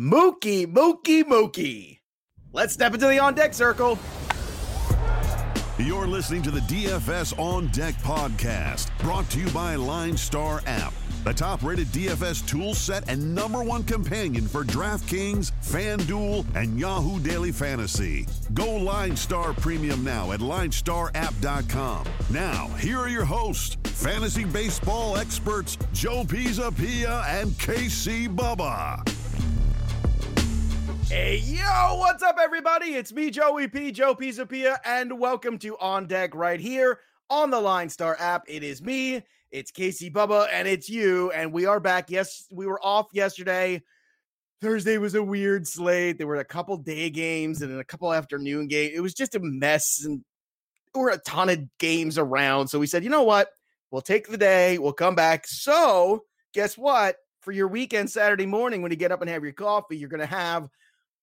Mookie, Mookie, Mookie. Let's step into the on deck circle. You're listening to the DFS On Deck podcast, brought to you by Line Star app, the top rated DFS tool set and number one companion for DraftKings, FanDuel, and Yahoo Daily Fantasy. Go Line Star Premium now at linestarapp.com. Now, here are your hosts, fantasy baseball experts Joe Pisapia and KC Bubba. Hey, yo, what's up, everybody? It's me, Joey P, Joe Pisapia, and welcome to On Deck right here on the Line Star app. It is me, it's KC Bubba, and it's you, and we are back. Yes, we were off yesterday. Thursday was a weird slate. There were a couple day games and a couple afternoon games. It was just a mess, and there were a ton of games around. So we said, you know what? We'll take the day, we'll come back. So, guess what? For your weekend Saturday morning, when you get up and have your coffee, you're going to have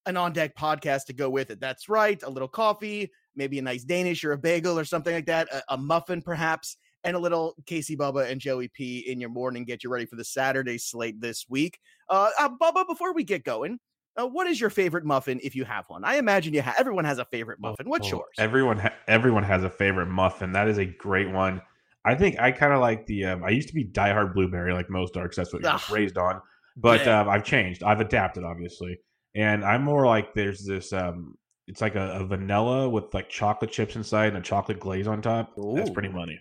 an on deck podcast to go with it. That's right. A little coffee, maybe a nice Danish or a bagel or something like that, a, a muffin perhaps, and a little KC Bubba and Joey P in your morning. Get you ready for the Saturday slate this week. Uh, uh Bubba, before we get going, uh, what is your favorite muffin if you have one? I imagine you. Everyone has a favorite muffin. What's Well, yours? Everyone, ha- everyone has a favorite muffin. That is a great one. I think I kind of like the. Um, I used to be diehard blueberry, like most darks. That's what you're Ugh. raised on. But um, I've changed. I've adapted, obviously, and I'm more like there's this. Um, it's like a, a vanilla with like chocolate chips inside and a chocolate glaze on top. That's pretty Ooh. money.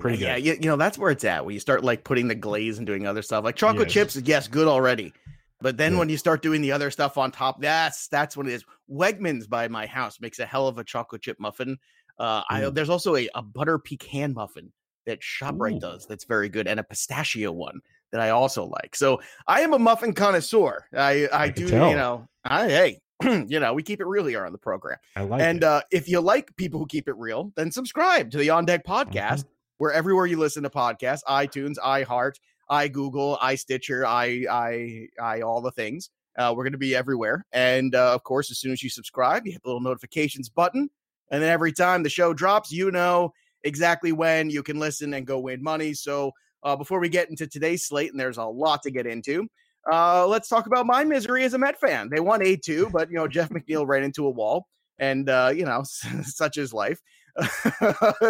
Pretty Yeah, good. you, you know that's where it's at. When you start like putting the glaze and doing other stuff, like chocolate Yes. chips, yes, good already. But then Yeah. when you start doing the other stuff on top, that's that's what it is. Wegmans by my house makes a hell of a chocolate chip muffin. Uh, I there's also a, a butter pecan muffin that Shoprite Ooh. does that's very good, and a pistachio one that I also like. So I am a muffin connoisseur. I I, I do you know I hey you know we keep it real here on the program. I like and uh, if you like people who keep it real, then subscribe to the On Deck podcast, Mm-hmm. where everywhere you listen to podcasts, iTunes, iHeart, iGoogle, iStitcher, i i i all the things. Uh, we're going to be everywhere, and uh, of course, as soon as you subscribe, you hit the little notifications button, and then every time the show drops, you know exactly when you can listen and go win money. So uh, before we get into today's slate, and there's a lot to get into. Uh, let's talk about my misery as a Met fan. They won 8 2, but, you know, Jeff McNeil ran into a wall and uh, you know, such is life.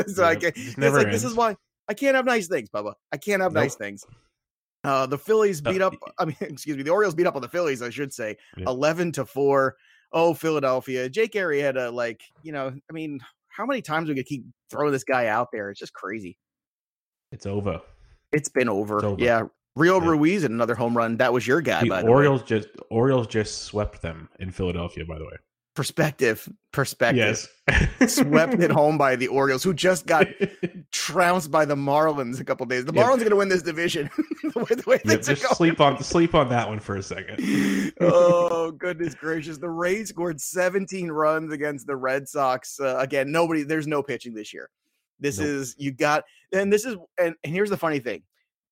so I can, it's like this is why I can't have nice things, Bubba. I can't have Nope. nice things. Uh, the Phillies beat up, I mean, excuse me, the Orioles beat up on the Phillies. I should say, Yeah. eleven to four. Oh, Philadelphia. Jake Arrieta, like you know, I mean, how many times are we gonna keep throwing this guy out there? It's just crazy. It's over. It's been over. It's over. Yeah, Rio Yeah. Ruiz and another home run. That was your guy, The by the way. Orioles just Orioles just swept them in Philadelphia. By the way, Perspective, perspective. yes, Swept it home by the Orioles, who just got trounced by the Marlins a couple days. The Yep. Marlins are going to win this division. the way, the way Yep, just going. sleep on sleep on that one for a second. oh goodness gracious! The Rays scored 17 runs against the Red Sox. Uh, again, nobody. There's no pitching this year. This Nope. is you got, and this is, and, and here's the funny thing: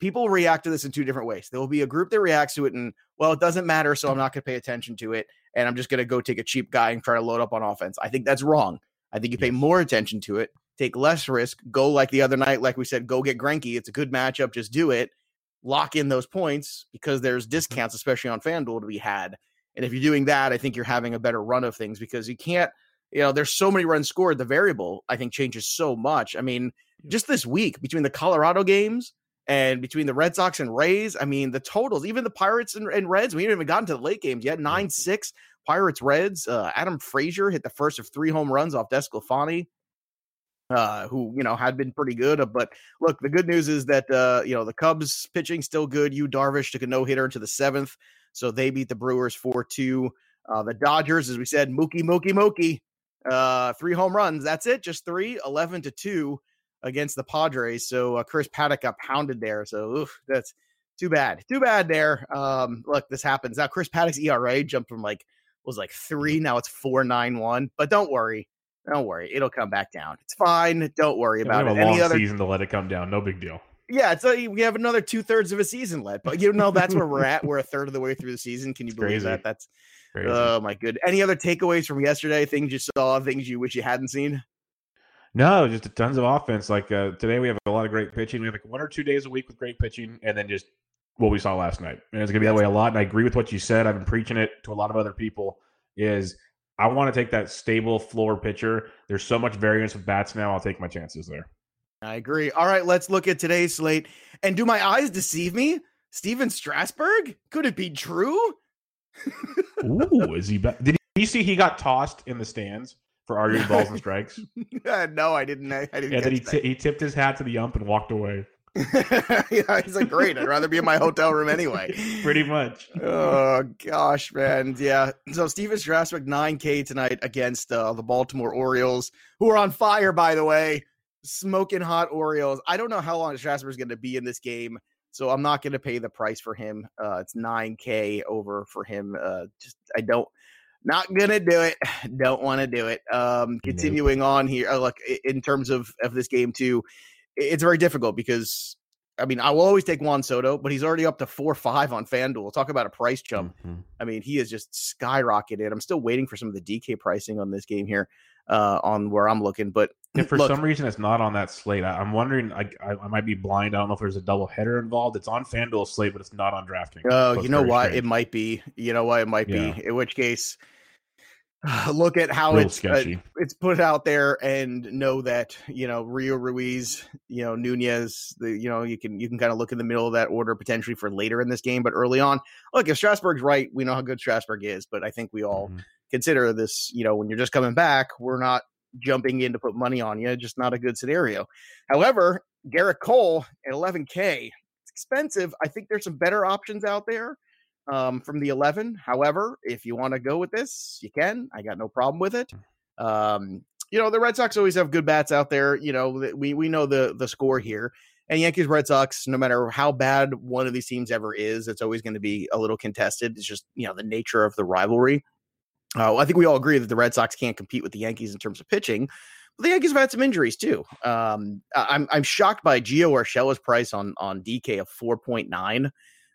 people react to this in two different ways. There will be a group that reacts to it, and well, it doesn't matter, so I'm not going to pay attention to it, and I'm just going to go take a cheap guy and try to load up on offense. I think that's wrong. I think you pay more attention to it, take less risk, go like the other night, like we said, go get Greinke. It's a good matchup. Just do it. Lock in those points because there's mm-hmm. discounts, especially on FanDuel, to be had. And if you're doing that, I think you're having a better run of things because you can't, you know, there's so many runs scored. The variable, I think, changes so much. I mean, just this week between the Colorado games and between the Red Sox and Rays, I mean, the totals, even the Pirates and, and Reds, we haven't even gotten to the late games yet. 9 6, Pirates, Reds. Uh, Adam Frazier hit the first of three home runs off Desclafani. Uh, who you know had been pretty good, uh, but look, the good news is that uh, you know the Cubs pitching still good. You Darvish took a no hitter into the seventh, so they beat the Brewers four two. Uh, the Dodgers, as we said, Mookie Mookie Mookie, uh, three home runs. That's it, just three, 11 to two against the Padres. So uh, Chris Paddack got pounded there. So oof, that's too bad, too bad there. Um, look, this happens now. Chris Paddack's ERA jumped from like was like three, now it's four nine one. But don't worry, don't worry, it'll come back down. It's fine. Don't worry Yeah, about it. a long Any other season to let it come down. No big deal. yeah, it's like we have another two thirds of a season left, but you know that's where we're at. We're a third of the way through the season. Can you It's believe crazy. that? That's Crazy. oh my good. Any other takeaways from yesterday? Things you saw, things you wish you hadn't seen. no, just tons of offense. Like uh, today, we have a lot of great pitching. We have like one or two days a week with great pitching, and then just what we saw last night. And it's going to be that way a lot. And I agree with what you said. I've been preaching it to a lot of other people. Is I want to take that stable floor pitcher. There's so much variance with bats now. I'll take my chances there. I agree. All right, let's look at today's slate. And do my eyes deceive me? Stephen Strasburg? Could it be true? Ooh, is he back? Did you see he got tossed in the stands for arguing balls and strikes? no, I didn't. I didn't. Yeah, then he, t- he tipped his hat to the ump and walked away. yeah, he's like, great. I'd rather be in my hotel room anyway. Pretty much. oh gosh, man. Yeah. So Stephen Strasburg, 9K tonight against uh, the Baltimore Orioles, who are on fire, by the way. Smoking hot Orioles. I don't know how long Strasburg's going to be in this game, so I'm not going to pay the price for him. Uh, it's 9K over for him. Uh, just I don't. Not gonna do it. Don't want to do it. Um, continuing nope. on here, uh, look in terms of of this game too it's very difficult because I mean, I will always take Juan Soto, but he's already up to four five on FanDuel. Talk about a price jump. Mm-hmm. I mean, he is just skyrocketed. I'm still waiting for some of the DK pricing on this game here, uh, on where I'm looking. But if for look, some reason it's not on that slate, I, am wondering. I, I, I, might be blind. I don't know if there's a double header involved. It's on FanDuel slate, but it's not on DraftKings. Oh, you know? Strange. It might be. You know what? It might yeah. be. In which case, look at how it's uh, it's put out there and know that you know Rio Ruiz, you know Nunez, the you know you can you can kind of look in the middle of that order potentially for later in this game, but early on, look if Strasburg's right, we know how good Strasburg is, but I think we all mm-hmm. consider this, you know, when you're just coming back, we're not jumping in to put money on you, just not a good scenario. However, Gerrit Cole at 11k, it's expensive. I think there's some better options out there um, from the 11. However, if you want to go with this, you can. I got no problem with it. Um, you know, the Red Sox always have good bats out there. You know, we we know the the score here. And Yankees Red Sox, no matter how bad one of these teams ever is, it's always going to be a little contested. It's just you know the nature of the rivalry. Uh, I think we all agree that the Red Sox can't compete with the Yankees in terms of pitching. But the Yankees have had some injuries too. Um, I'm I'm shocked by Gio Urshela's price on on DK of 4.9.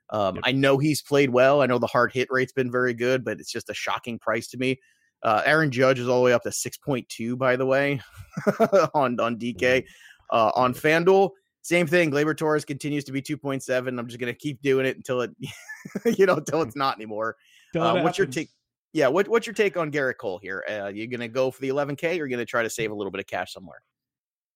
Um, yep. I know he's played well. I know the hard hit rate's been very good, but it's just a shocking price to me. Uh, Aaron Judge is all the way up to 6.2, by the way, on, on DK. Mm-hmm. Uh, on FanDuel, same thing. Gleyber Torres continues to be 2.7. I'm just going to keep doing it until it, you know, until it's not anymore. Uh, what's your take? Yeah, what, what's your take on Gerrit Cole here? Uh, you going to go for the 11K or you're going to try to save a little bit of cash somewhere?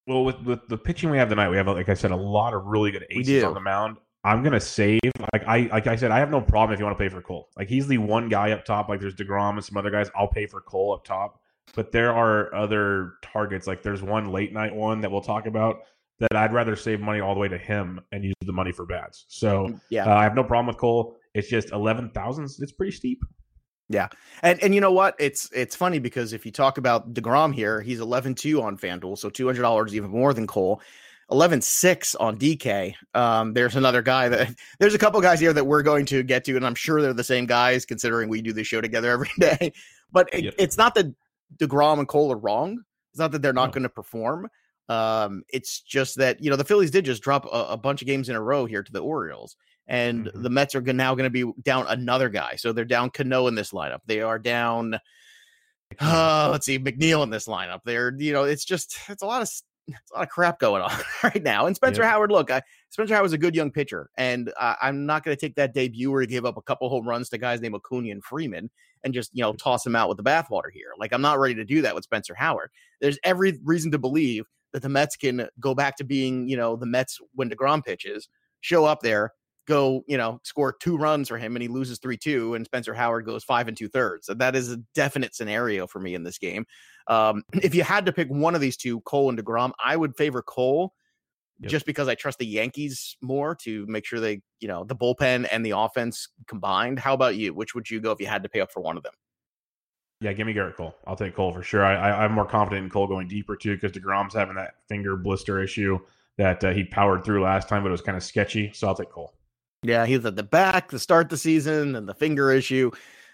Well, with, with the pitching we have tonight, we have, like I said, a lot of really good aces on the mound. I'm gonna save. Like I like I said, I have no problem if you want to pay for Cole. Like he's the one guy up top. Like there's Degrom and some other guys. I'll pay for Cole up top. But there are other targets. Like there's one late night one that we'll talk about that I'd rather save money all the way to him and use the money for bats. So mm, yeah, uh, I have no problem with Cole. It's just eleven thousand. It's pretty steep. Yeah. And and you know what? It's it's funny because if you talk about DeGrom here, he's 11-2 on FanDuel, so $200 even more than Cole. 11-6 on DK. Um, there's another guy that there's a couple guys here that we're going to get to, and I'm sure they're the same guys considering we do this show together every day. But it, yep. it's not that DeGrom and Cole are wrong. It's not that they're not no. going to perform. Um, it's just that you know the Phillies did just drop a, a, bunch of games in a row here to the Orioles, and mm-hmm. the Mets are now going to be down another guy. So they're down Cano in this lineup. They are down. Uh, let's see, McNeil in this lineup. They're you know it's just it's a lot of it's a lot of crap going on right now. And Spencer Howard, look, I, Spencer Howard was a good young pitcher, and uh, I'm not going to take that debut where he gave up a couple home runs to guys named Acuna and Freeman and just you know toss him out with the bathwater here. Like I'm not ready to do that with Spencer Howard. There's every reason to believe that the Mets can go back to being you know the Mets when Degrom pitches, show up there, go, you know, score two runs for him and he loses 3 2, and Spencer Howard goes five and two thirds. So that is a definite scenario for me in this game. Um, if you had to pick one of these two, Cole and DeGrom, I would favor Cole yep. just because I trust the Yankees more to make sure they, you know, the bullpen and the offense combined. How about you? Which would you go if you had to pay up for one of them? Yeah, give me Gerrit Cole. I'll take Cole for sure. I, I, am more confident in Cole going deeper too because DeGrom's having that finger blister issue that uh, he powered through last time, but it was kind of sketchy. So I'll take Cole. Yeah, he's at the back to start the season and the finger issue.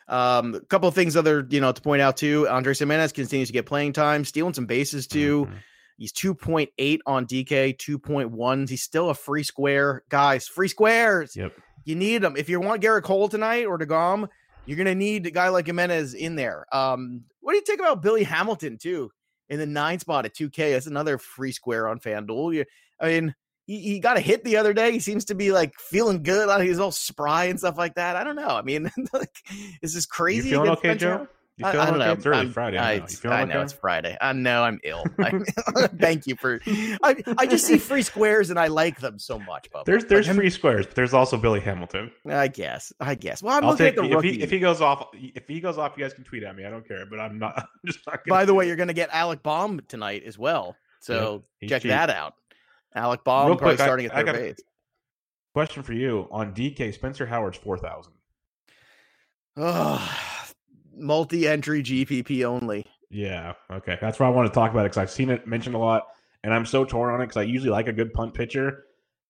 Um, a couple of things other, you know, to point out too. Andres Gimenez continues to get playing time, stealing some bases too. Mm-hmm. He's 2.8 on DK, 2.1. He's still a free square. Guys, free squares. Yep. You need them. If you want Gerrit Cole tonight or DeGrom, you're gonna need a guy like Gimenez in there. Um, what do you think about Billy Hamilton too? In the nine spot at 2K. That's another free square on FanDuel. You, I mean, he, he got a hit the other day. He seems to be like feeling good. He's all spry and stuff like that. I don't know. I mean, like, is this crazy? You feeling okay, Joe? You I, I, don't okay? know. It's early I'm, Friday. I, know, I know it's Friday. I know I'm ill. thank you for. I, I just see free squares and I like them so much. Bubba. There's there's free squares, but there's also Billy Hamilton. I guess. I guess. Well, I'm I'll looking take, at the rookie. If he, if he, goes off, if he goes off, you guys can tweet at me. I don't care, but I'm not. I'm just not. By the way, you're going to get Alec Bohm tonight as well, so yeah, check cheap. that out. Alec Bohm Real probably quick, starting at third base. Question for you on DK Spencer Howard's four thousand. Oh, multi-entry GPP only. Yeah, okay, that's what I want to talk about because I've seen it mentioned a lot, and I'm so torn on it because I usually like a good punt pitcher,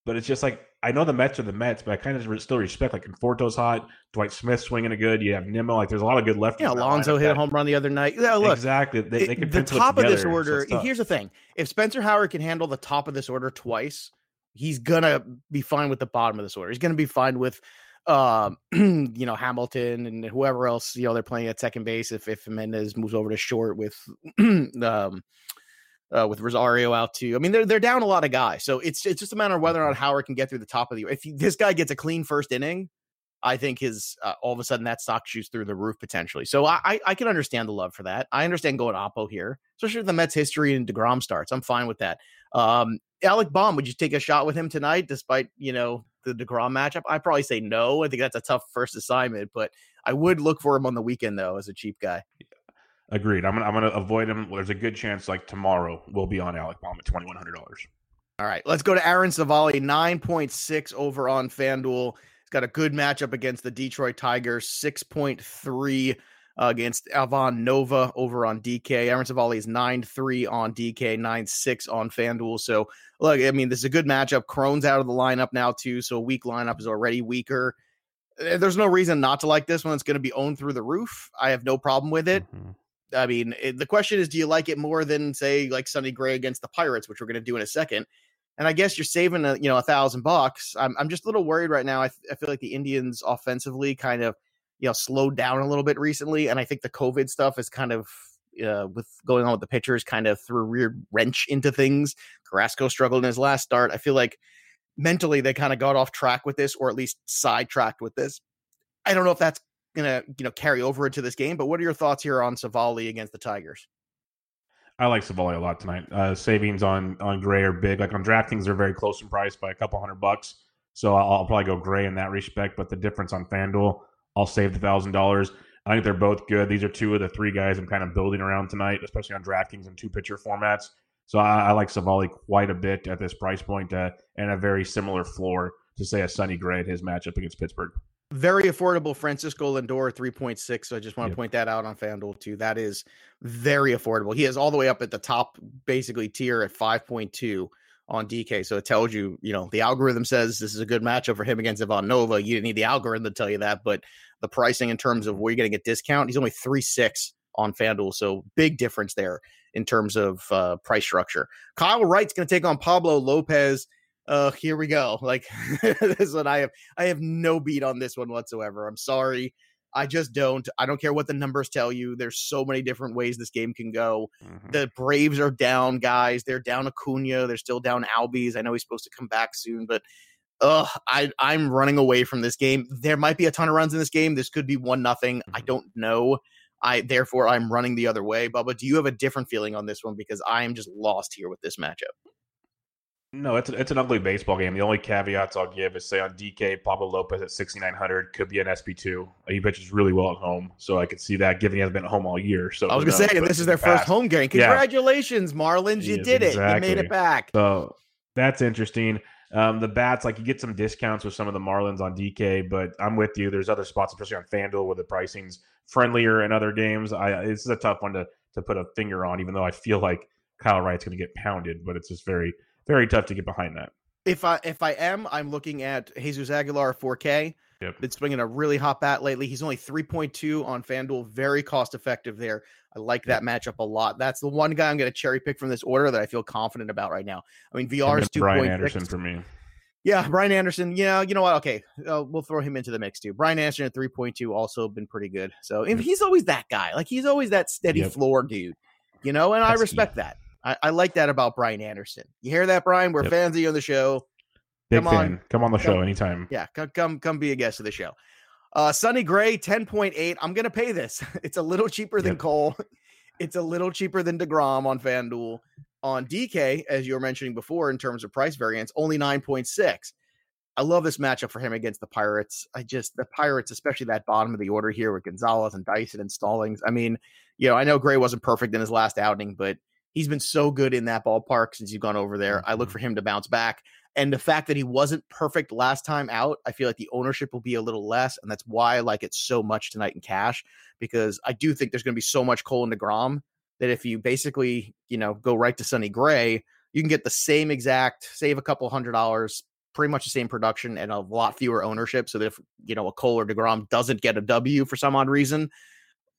but it's just like I know the Mets are the Mets, but I kind of still respect like Conforto's hot, Dwight Smith swinging a good. You have Nimmo, like there's a lot of good left. Yeah, Alonso hit a home run the other night. Yeah, look, exactly. They, they the top of this order. Here's the thing: if Spencer Howard can handle the top of this order twice, he's gonna be fine with the bottom of this order. He's gonna be fine with um, you know, Hamilton and whoever else, you know, they're playing at second base if if Mendez moves over to short with um uh, with Rosario out too. I mean, they're they're down a lot of guys, so it's it's just a matter of whether or not Howard can get through the top of the. If he, this guy gets a clean first inning, I think his uh, all of a sudden that stock shoots through the roof potentially. So I I can understand the love for that. I understand going Oppo here, especially the Mets history and Degrom starts. I'm fine with that. Um, Alec Bohm, would you take a shot with him tonight, despite you know the Degrom matchup? I probably say no. I think that's a tough first assignment, but I would look for him on the weekend though as a cheap guy. Agreed. I'm gonna I'm gonna avoid him. There's a good chance like tomorrow we'll be on Alec Bohm at twenty one hundred dollars. All right, let's go to Aaron Civale, nine point six over on FanDuel. He's got a good matchup against the Detroit Tigers, six point three uh, against Ivan Nova over on DK. Aaron Civale is 9 3 on DK, 9 6 on FanDuel. So, look, I mean, this is a good matchup. Cron's out of the lineup now, too. So, a weak lineup is already weaker. Eh, there's no reason not to like this one. It's going to be owned through the roof. I have no problem with it. Mm-hmm. I mean, it, the question is, do you like it more than, say, like Sonny Gray against the Pirates, which we're going to do in a second? And I guess you're saving a you know a thousand bucks. I'm I'm just a little worried right now. I, I feel like the Indians offensively kind of you know slowed down a little bit recently, and I think the COVID stuff is kind of uh, with going on with the pitchers kind of threw a weird wrench into things. Carrasco struggled in his last start. I feel like mentally they kind of got off track with this, or at least sidetracked with this. I don't know if that's gonna you know carry over into this game, but what are your thoughts here on Civale against the Tigers? I like Civale a lot tonight. Uh, savings on on Gray are big. Like on DraftKings, they're very close in price by a couple hundred bucks. So I'll, I'll probably go Gray in that respect. But the difference on FanDuel I'll save the thousand dollars. I think they're both good. These are two of the three guys I'm kind of building around tonight, especially on DraftKings and two pitcher formats. So I, I like Civale quite a bit at this price point, uh, and a very similar floor to say a Sonny Gray at his matchup against Pittsburgh. Very affordable Francisco Lindor 3.6. So I just want to yep. point that out on FanDuel too. That is very affordable. He is all the way up at the top, basically tier at 5.2 on DK. So it tells you, you know, the algorithm says this is a good matchup for him against Ivan Nova. You didn't need the algorithm to tell you that, but the pricing in terms of where you're getting a discount, he's only three six on FanDuel. So big difference there in terms of uh, price structure. Kyle Wright's going to take on Pablo Lopez. Uh, here we go. Like this one, I have I have no beat on this one whatsoever. I'm sorry. I just don't. I don't care what the numbers tell you. There's so many different ways this game can go. Mm-hmm. The Braves are down, guys. They're down Acuna. They're still down Albies. I know he's supposed to come back soon, but uh, I I'm running away from this game. There might be a ton of runs in this game. This could be one nothing. Mm-hmm. I don't know. I therefore I'm running the other way. Bubba, do you have a different feeling on this one? Because I am just lost here with this matchup. No, it's a, it's an ugly baseball game. The only caveats I'll give is say on DK Pablo Lopez at 6900 could be an SP two. He pitches really well at home, so I could see that. Given he hasn't been at home all year, so I was gonna say, and this is their first home game. Congratulations, yeah. Marlins! You did exactly. it. You made it back. So that's interesting. Um, the bats, like you get some discounts with some of the Marlins on DK, but I'm with you. There's other spots, especially on FanDuel, where the pricing's friendlier in other games. I this is a tough one to to put a finger on, even though I feel like Kyle Wright's going to get pounded, but it's just very very tough to get behind that. If I if I am, I'm looking at Jesus Aguilar 4K. Yep. Been swinging a really hot bat lately. He's only 3.2 on FanDuel, very cost effective there. I like that matchup a lot. That's the one guy I'm going to cherry pick from this order that I feel confident about right now. I mean, VR is 2. Brian Anderson for me. Yeah, Brian Anderson. Yeah, you know what? Okay, uh, we'll throw him into the mix too. Brian Anderson at 3.2 also been pretty good. So if he's always that guy. Like he's always that steady yep. floor dude, you know, and That's I respect that. I, I, like that about Brian Anderson. You hear that, Brian? We're yep. fans of you on the show. Big come fan. On. Come on the show anytime. Yeah, come, come come be a guest of the show. Uh Sonny Gray, 10.8. I'm gonna pay this. It's a little cheaper than yep. Cole. It's a little cheaper than DeGrom on FanDuel. On DK, as you were mentioning before, in terms of price variance, only 9.6. I love this matchup for him against the Pirates. I just the Pirates, especially that bottom of the order here with Gonzalez and Dyson and Stallings. I mean, you know, I know Gray wasn't perfect in his last outing, but he's been so good in that ballpark since you've gone over there. Mm-hmm. I look mm-hmm. for him to bounce back. And the fact that he wasn't perfect last time out, I feel like the ownership will be a little less. And that's why I like it so much tonight in cash, because I do think there's going to be so much Cole and DeGrom that if you basically, you know, go right to Sonny Gray, you can get the same exact, save a couple hundred dollars, pretty much the same production and a lot fewer ownership. So that if, you know, a Cole or DeGrom doesn't get a W for some odd reason,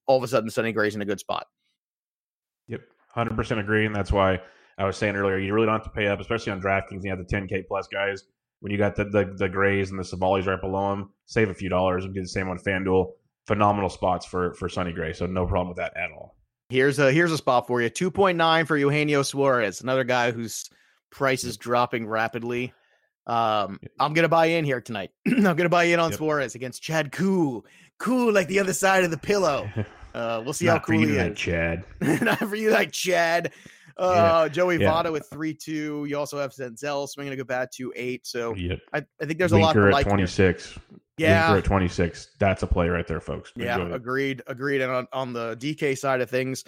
all of a sudden Sonny Gray's in a good spot. Yep. 100% agree. And that's why I was saying earlier, you really don't have to pay up, especially on DraftKings. You have the 10K plus guys. When you got the the, the Grays and the Civales right below them, save a few dollars and do the same on FanDuel. Phenomenal spots for for Sonny Gray, so no problem with that at all. Here's a here's a spot for you. 2.9 for Eugenio Suarez, another guy whose price is dropping rapidly. Um, I'm gonna buy in here tonight. I'm gonna buy in on yep. Suarez against Chad Kuhl. Cool like the other side of the pillow. Uh, we'll see how cool he is. Chad. Not for you, like Chad. Uh, yeah. Joey yeah. Votto with three two. You also have Senzel swinging a good bat two eight. So yep. I, I think there's Winker a lot to like. Twenty six. Yeah, Winker at twenty six. That's a play right there, folks. Yeah, agreed, agreed. And on, on the DK side of things,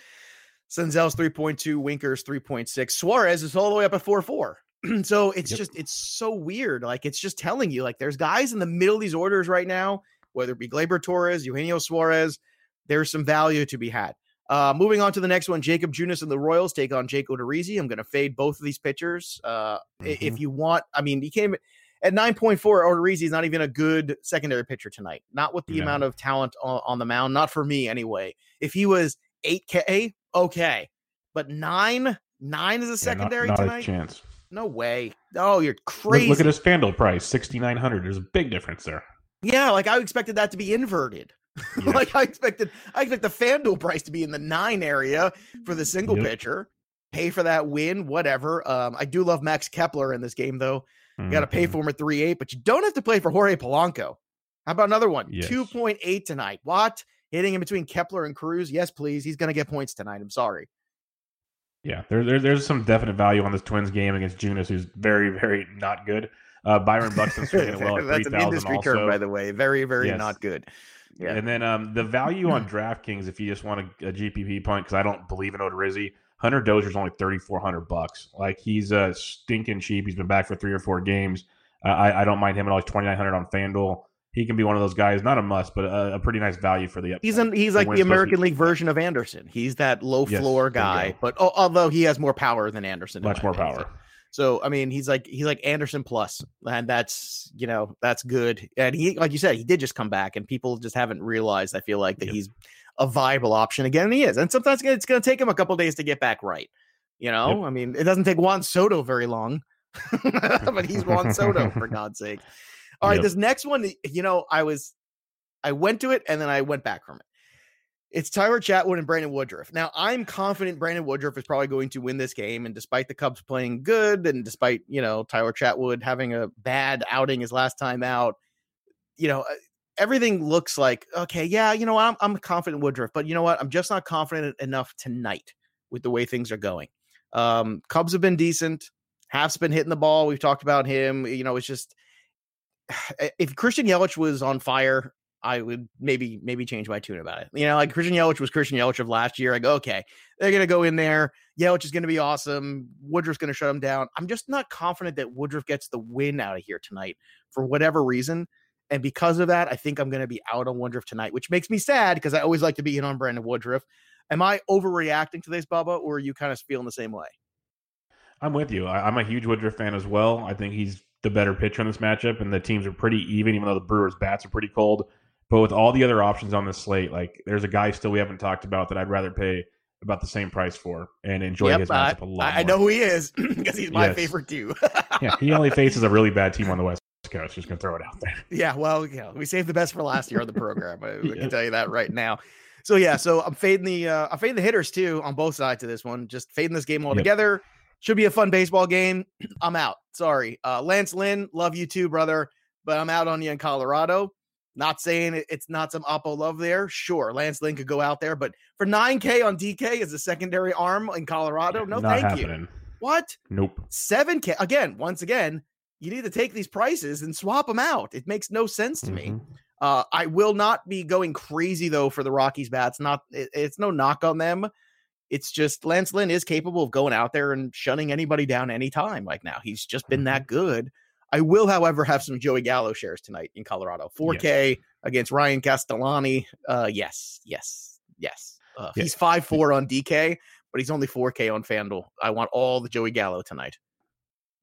Senzel's three point two, Winker's three point six. Suarez is all the way up at four four. so it's yep. just it's so weird. Like it's just telling you like there's guys in the middle of these orders right now, whether it be Gleyber Torres, Eugenio Suarez. There's some value to be had. Uh, moving on to the next one, Jacob Junis and the Royals take on Jake Odorizzi. I'm going to fade both of these pitchers. Uh, mm-hmm. If you want, I mean, he came at 9.4. Odorizzi is not even a good secondary pitcher tonight. Not with the amount of talent on, on, the mound. Not for me anyway. If he was 8K, okay, but nine, nine is a secondary yeah, not, not tonight. A chance. No way. Oh, you're crazy. Look, look at his FanDuel price, 6,900. There's a big difference there. Yeah, like I expected that to be inverted. like I expected, I expect the FanDuel price to be in the nine area for the single yep. pitcher. Pay for that win, whatever. Um, I do love Max Kepler in this game, though. You got to pay mm-hmm. for him at three eight, but you don't have to play for Jorge Polanco. How about another one? Yes. Two point eight tonight. What hitting in between Kepler and Cruz? Yes, please. He's going to get points tonight. I'm sorry. Yeah, there, there, there's some definite value on this Twins game against Junis, who's very, very not good. Uh, Byron Buxton's swinging well at That's 3, an industry also. term, by the way. Very, very yes. not good. Yeah. And then um, the value on DraftKings, if you just want a, a GPP punt, because I don't believe in Odorizzi, Hunter Dozier's only thirty four hundred bucks. Like he's uh, stinking cheap. He's been back for three or four games. Uh, I, I don't mind him at all. He's twenty nine hundred on FanDuel. He can be one of those guys, not a must, but a, a pretty nice value for the upside. He's an, he's like the American League version of Anderson. He's that low floor yes, guy, but oh, although he has more power than Anderson, much more opinion. power. So I mean, he's like he's like Anderson plus, and that's you know that's good. And he, like you said, he did just come back, and people just haven't realized. I feel like that yep. he's a viable option again. And he is, and sometimes it's going to take him a couple days to get back right. You know, yep. I mean, it doesn't take Juan Soto very long, but he's Juan Soto for God's sake. All right, yep. this next one, you know, I was, I went to it and then I went back from it. It's Tyler Chatwood and Brandon Woodruff. Now, I'm confident Brandon Woodruff is probably going to win this game. And despite the Cubs playing good, and despite, you know, Tyler Chatwood having a bad outing his last time out, you know, uh, everything looks like, okay, yeah, you know, I'm, I'm confident Woodruff, but you know what? I'm just not confident enough tonight with the way things are going. Um, Cubs have been decent. Happ's been hitting the ball. We've talked about him. You know, it's just if Christian Yelich was on fire, I would maybe maybe change my tune about it. You know, like Christian Yelich was Christian Yelich of last year. I go, okay, they're gonna go in there. Yelich is gonna be awesome. Woodruff's gonna shut him down. I'm just not confident that Woodruff gets the win out of here tonight for whatever reason. And because of that, I think I'm gonna be out on Woodruff tonight, which makes me sad because I always like to be in on Brandon Woodruff. Am I overreacting to this, Bubba, or are you kind of feeling the same way? I'm with you. I, am a huge Woodruff fan as well. I think he's the better pitcher in this matchup, and the teams are pretty even, even though the Brewers' bats are pretty cold. But with all the other options on the slate, like there's a guy still we haven't talked about that I'd rather pay about the same price for and enjoy yep, his matchup a lot. I, I know who he is because he's my yes. favorite too. yeah, he only faces a really bad team on the West Coast. Just gonna throw it out there. Yeah, well, yeah, we saved the best for last year on the program. I, yeah. can tell you that right now. so yeah, so I'm fading the uh, I'm fading the hitters too on both sides of this one. Just fading this game altogether. Yep. Should be a fun baseball game. I'm out. Sorry, uh, Lance Lynn, love you too, brother, but I'm out on you in Colorado. Not saying it's not some Oppo love there. Sure, Lance Lynn could go out there, but for 9K on DK as a secondary arm in Colorado, no, not thank happening. you. What? Nope. 7K again. Once again, you need to take these prices and swap them out. It makes no sense to mm-hmm. me. Uh, I will not be going crazy though for the Rockies bats. Not it, it's no knock on them. It's just Lance Lynn is capable of going out there and shutting anybody down anytime. Like now, he's just been that mm-hmm. good. I will, however, have some Joey Gallo shares tonight in Colorado. 4K yes. against Ryan Castellani. Uh, yes, yes, yes. Uh, yes. He's five four on DK, but he's only 4K on FanDuel. I want all the Joey Gallo tonight.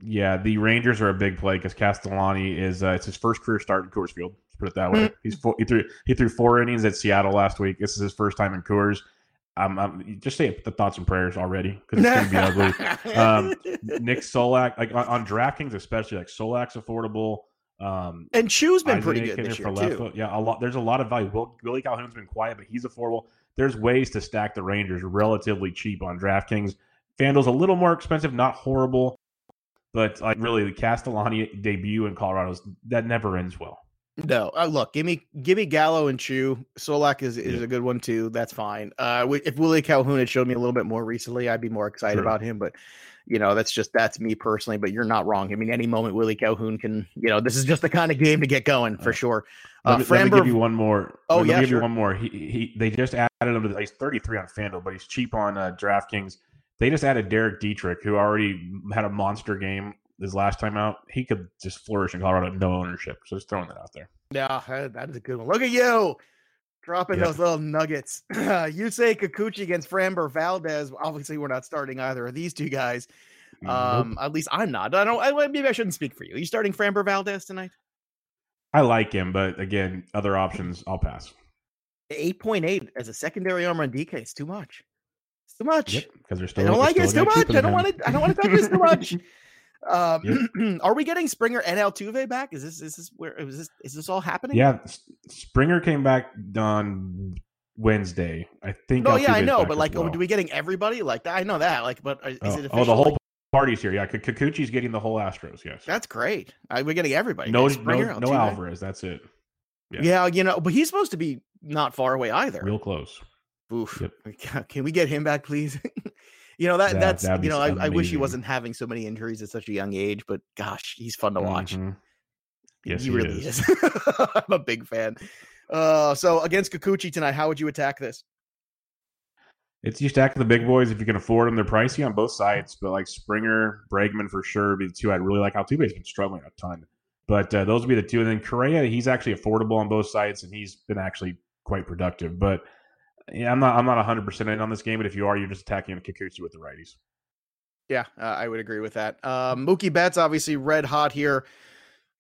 Yeah, the Rangers are a big play because Castellani is uh, it's his first career start in Coors Field. Let's put it that way. Mm-hmm. He's four, he threw he threw four innings at Seattle last week. This is his first time in Coors. Um, um just say the thoughts and prayers already because it's gonna be ugly. Um, Nick Solak, like on, on, DraftKings especially, like Solak's affordable. Um, and Choo's been pretty good this year too. Foot. Yeah, a lot. There's a lot of value. Will, Willie Calhoun's been quiet, but he's affordable. There's ways to stack the Rangers relatively cheap on DraftKings. FanDuel's a little more expensive, not horrible. But like really, the Castellani debut in Colorado that never ends well. No, uh, look, give me give me Gallo and Choo. Solak is is yeah. a good one too. That's fine. Uh, if Willie Calhoun had showed me a little bit more recently, I'd be more excited sure. about him. But you know, that's just that's me personally. But you're not wrong. I mean, any moment Willie Calhoun can. You know, this is just the kind of game to get going for sure. Uh, let, me, Framber, let me give you one more. Oh let yeah, give sure. you one more. He, he they just added him to. He's 33 on Fanduel, but he's cheap on uh, DraftKings. They just added Derek Dietrich, who already had a monster game his last time out, he could just flourish in Colorado, no ownership. So just throwing that out there. Yeah, that is a good one. Look at you dropping yep. those little nuggets. you say Kikuchi against Framber Valdez. Obviously, we're not starting either of these two guys. Um, nope. at least I'm not. I don't. I, maybe I shouldn't speak for you. Are you starting Framber Valdez tonight? I like him, but again, other options, I'll pass. Eight point eight as a secondary armor on DK. It's too much. It's too much. Yep, because they're still. I don't like it. It's too much. I don't want to. I don't want to touch this too much. Um, yep. are we getting Springer and Altuve back? Is this is this where is this is this all happening? Yeah, Springer came back on Wednesday. I think. Oh yeah, I know, but like, well. do we getting everybody? Like, I know that. Like, but is oh, it? Oh, the whole party's here. Yeah, Kikuchi's getting the whole Astros. Yes, that's great. Are we getting everybody? No, Springer, no, no Alvarez. That's it. Yeah. yeah, you know, but he's supposed to be not far away either. Real close. Oof. Yep. Can we get him back, please? You know that, that that's you know I, I, wish he wasn't having so many injuries at such a young age, but gosh, he's fun to watch. Mm-hmm. Yes, he, he really is. is. I'm a big fan. Uh, so against Kikuchi tonight, how would you attack this? It's you stack the big boys if you can afford them. They're pricey on both sides, but like Springer, Bregman for sure be the two I'd really like. Altuve's been struggling a ton, but uh, those would be the two. And then Correa, he's actually affordable on both sides, and he's been actually quite productive. But yeah, I'm not. I'm not 100 percent in on this game, but if you are, you're just attacking Kikuchi with the righties. Yeah, uh, I would agree with that. Um, Mookie Betts obviously red hot here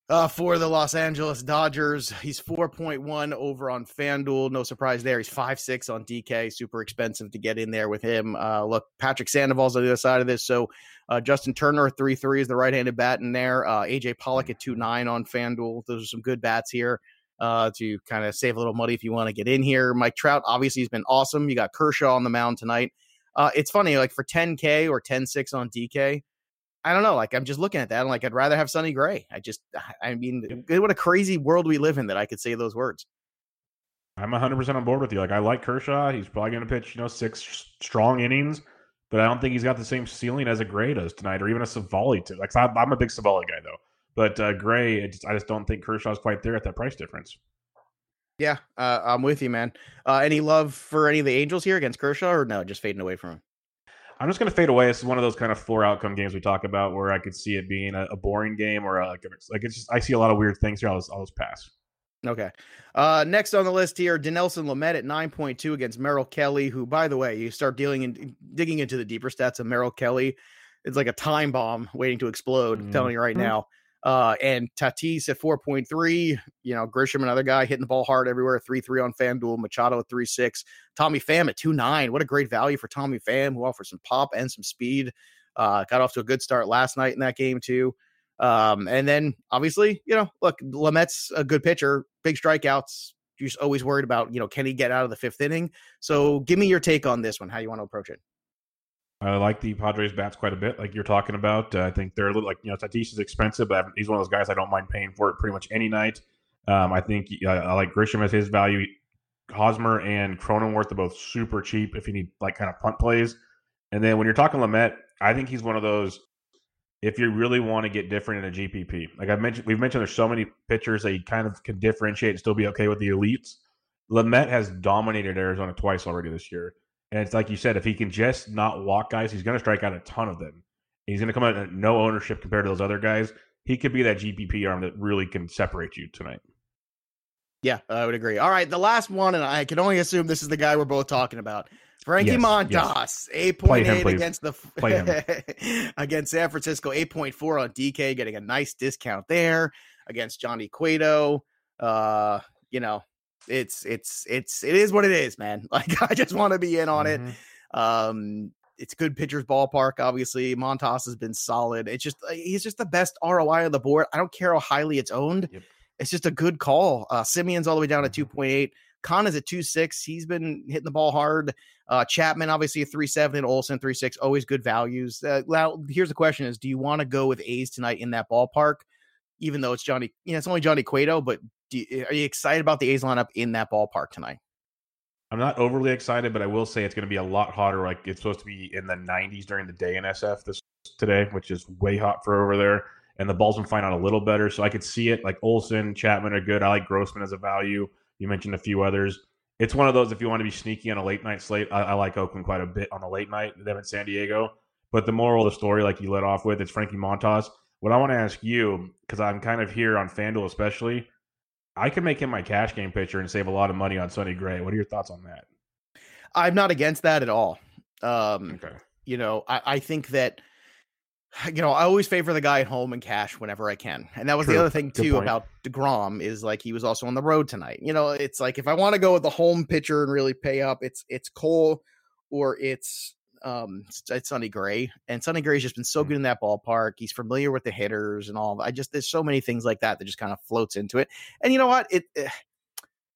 uh, for the Los Angeles Dodgers. He's 4.1 over on FanDuel. No surprise there. He's 5.6 on DK. Super expensive to get in there with him. Uh, look, Patrick Sandoval's on the other side of this. So uh, Justin Turner, 3 3 is the right handed bat in there. Uh, AJ Pollock at 2 9 on FanDuel. Those are some good bats here uh, to kind of save a little money if you want to get in here. Mike Trout obviously has been awesome. You got Kershaw on the mound tonight. Uh, it's funny, like for 10K or 10-6 on DK, I don't know. Like I'm just looking at that. I'm like, I'd rather have Sonny Gray. I just, I mean, what a crazy world we live in that I could say those words. I'm 100% on board with you. Like I like Kershaw. He's probably going to pitch, you know, six strong innings, but I don't think he's got the same ceiling as a Gray does tonight, or even a Civale too. Like I'm a big Civale guy though. But uh, Gray, I just, I just don't think Kershaw's quite there at that price difference. Yeah, uh, I'm with you, man. Uh, any love for any of the Angels here against Kershaw, or no, just fading away from him? I'm just going to fade away. This is one of those kind of four outcome games we talk about where I could see it being a, a boring game or a, like, it's just I see a lot of weird things here. I'll just, I'll just pass. Okay. Uh, next on the list here, Dinelson Lamet at 9.2 against Merrill Kelly, who, by the way, you start dealing in digging into the deeper stats of Merrill Kelly. It's like a time bomb waiting to explode. Mm-hmm. I'm telling you right mm-hmm. now. Uh, and Tatis at 4.3, you know, Grisham, another guy hitting the ball hard everywhere, 3 3 on FanDuel, Machado at 3 6, Tommy Pham at 2 9. What a great value for Tommy Pham, who offers some pop and some speed. Uh, got off to a good start last night in that game, too. Um, and then obviously, you know, look, Lamet's a good pitcher, big strikeouts, You're just always worried about, you know, can he get out of the fifth inning? So give me your take on this one. How you want to approach it? I like the Padres bats quite a bit, like you're talking about. Uh, I think they're a little like you know Tatis is expensive, but he's one of those guys I don't mind paying for it pretty much any night. Um, I think uh, I like Grisham as his value. Hosmer and Cronenworth are both super cheap if you need like kind of punt plays. And then when you're talking Lamet, I think he's one of those. If you really want to get different in a GPP, like I've mentioned, we've mentioned there's so many pitchers that you kind of can differentiate and still be okay with the elites. Lamet has dominated Arizona twice already this year. And it's like you said, if he can just not walk guys, he's going to strike out a ton of them. He's going to come out at no ownership compared to those other guys. He could be that GPP arm that really can separate you tonight. Yeah, I would agree. All right, the last one, and I can only assume this is the guy we're both talking about. Frankie yes, Montas, yes. eight point eight against the against San Francisco, eight point four on DK, getting a nice discount there against Johnny Cueto. Uh, you know, it's it's it's it is what it is, man. Like I just want to be in on mm-hmm. it. Um, it's good pitcher's ballpark. Obviously, Montas has been solid. It's just uh, he's just the best ROI on the board. I don't care how highly it's owned. Yep. It's just a good call. Uh, Semien's all the way down at mm-hmm. 2.8. Canha is at 2.6. He's been hitting the ball hard. Uh, Chapman, obviously, a 3.7, and Olson, 3.6. Always good values. Uh, now, here's the question is, do you want to go with A's tonight in that ballpark? Even though it's Johnny, you know, it's only Johnny Cueto, but you, eh, are you excited about the A's lineup in that ballpark tonight? I'm not overly excited, but I will say it's going to be a lot hotter. Like it's supposed to be in the 90s during the day in SF this today, which is way hot for over there. And the ball's been flying out a little better, so I could see it. Like Olson, Chapman are good. I like Grossman as a value. You mentioned a few others. It's one of those if you want to be sneaky on a late night slate. I, I like Oakland quite a bit on a late night. Them in San Diego. But the moral of the story, like you led off with, it's Frankie Montas. What I want to ask you, because I'm kind of here on FanDuel especially, I could make him my cash game pitcher and save a lot of money on Sonny Gray. What are your thoughts on that? I'm not against that at all. Um, okay. You know, I, I think that you know, I always favor the guy at home and cash whenever I can. And that was True. the other thing too about DeGrom is like he was also on the road tonight. You know, it's like if I want to go with the home pitcher and really pay up, it's it's Cole or it's um it's Sonny Gray. And Sonny Gray's just been so mm. good in that ballpark. He's familiar with the hitters and all. I just there's so many things like that that just kind of floats into it. And you know what? It, it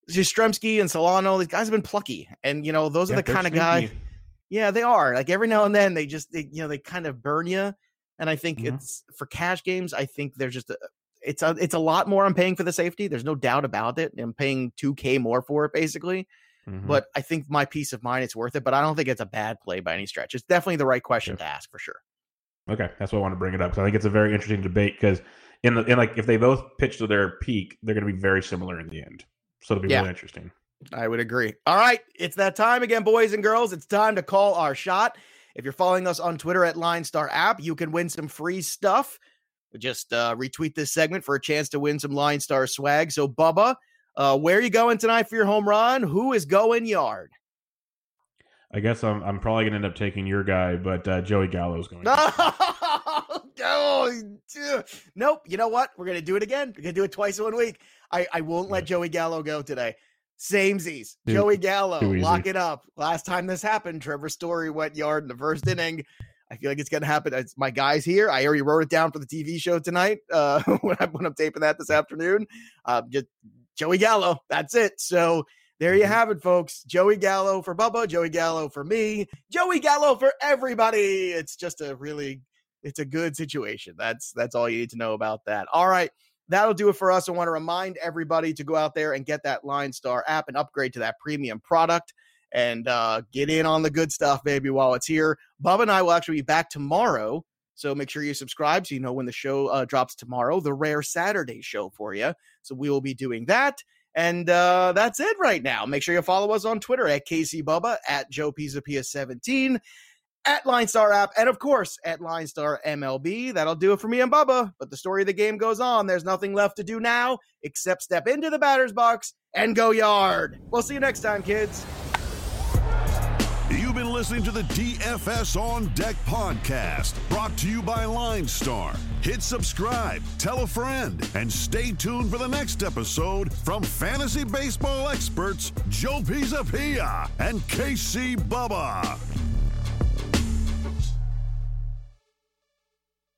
Yastrzemski and Solano, these guys have been plucky. And you know, those yeah, are the kind of guys. Yeah, they are. Like every now and then they just they, you know, they kind of burn you. And I think mm-hmm. it's for cash games, I think there's just a it's a it's a lot more I'm paying for the safety. There's no doubt about it. I'm paying 2K more for it basically. Mm-hmm. But I think my peace of mind it's worth it. But I don't think it's a bad play by any stretch. It's definitely the right question to ask for sure. Okay, that's why I want to bring it up because I think it's a very interesting debate because in the in like if they both pitch to their peak, they're going to be very similar in the end. So it'll be yeah. really interesting. I would agree. All right, it's that time again, boys and girls. It's time to call our shot. If you're following us on Twitter at Line Star App, you can win some free stuff. Just uh, retweet this segment for a chance to win some Line Star swag. So, Bubba, uh, where are you going tonight for your home run? Who is going yard? I guess I'm I'm probably gonna end up taking your guy, but uh, Joey Gallo's going. oh, nope. You know what? We're gonna do it again. We're gonna do it twice in one week. I I won't let Joey Gallo go today. Samesies. Dude, Joey Gallo, lock it up. Last time this happened, Trevor Story went yard in the first inning. I feel like it's gonna happen. It's my guys here. I already wrote it down for the TV show tonight. Uh, when I'm when I'm taping that this afternoon. Uh, just Joey Gallo. That's it. So there you mm-hmm. have it, folks. Joey Gallo for Bubba, Joey Gallo for me, Joey Gallo for everybody. It's just a really, it's a good situation. That's that's all you need to know about that. All right. That'll do it for us. I want to remind everybody to go out there and get that Line Star app and upgrade to that premium product and uh, get in on the good stuff, baby, while it's here. Bubba and I will actually be back tomorrow. So make sure you subscribe so you know when the show uh, drops tomorrow, the rare Saturday show for you. So we will be doing that. And uh, that's it right now. Make sure you follow us on Twitter at KC Bubba, at Joe Pisapia 17 at Line Star app, and of course at Line Star MLB. That'll do it for me and Bubba. But the story of the game goes on. There's nothing left to do now except step into the batter's box and go yard. We'll see you next time, kids. You've been listening to the DFS On Deck podcast, brought to you by Line Star. Hit subscribe, tell a friend, and stay tuned for the next episode from fantasy baseball experts Joe Pisapia and KC Bubba.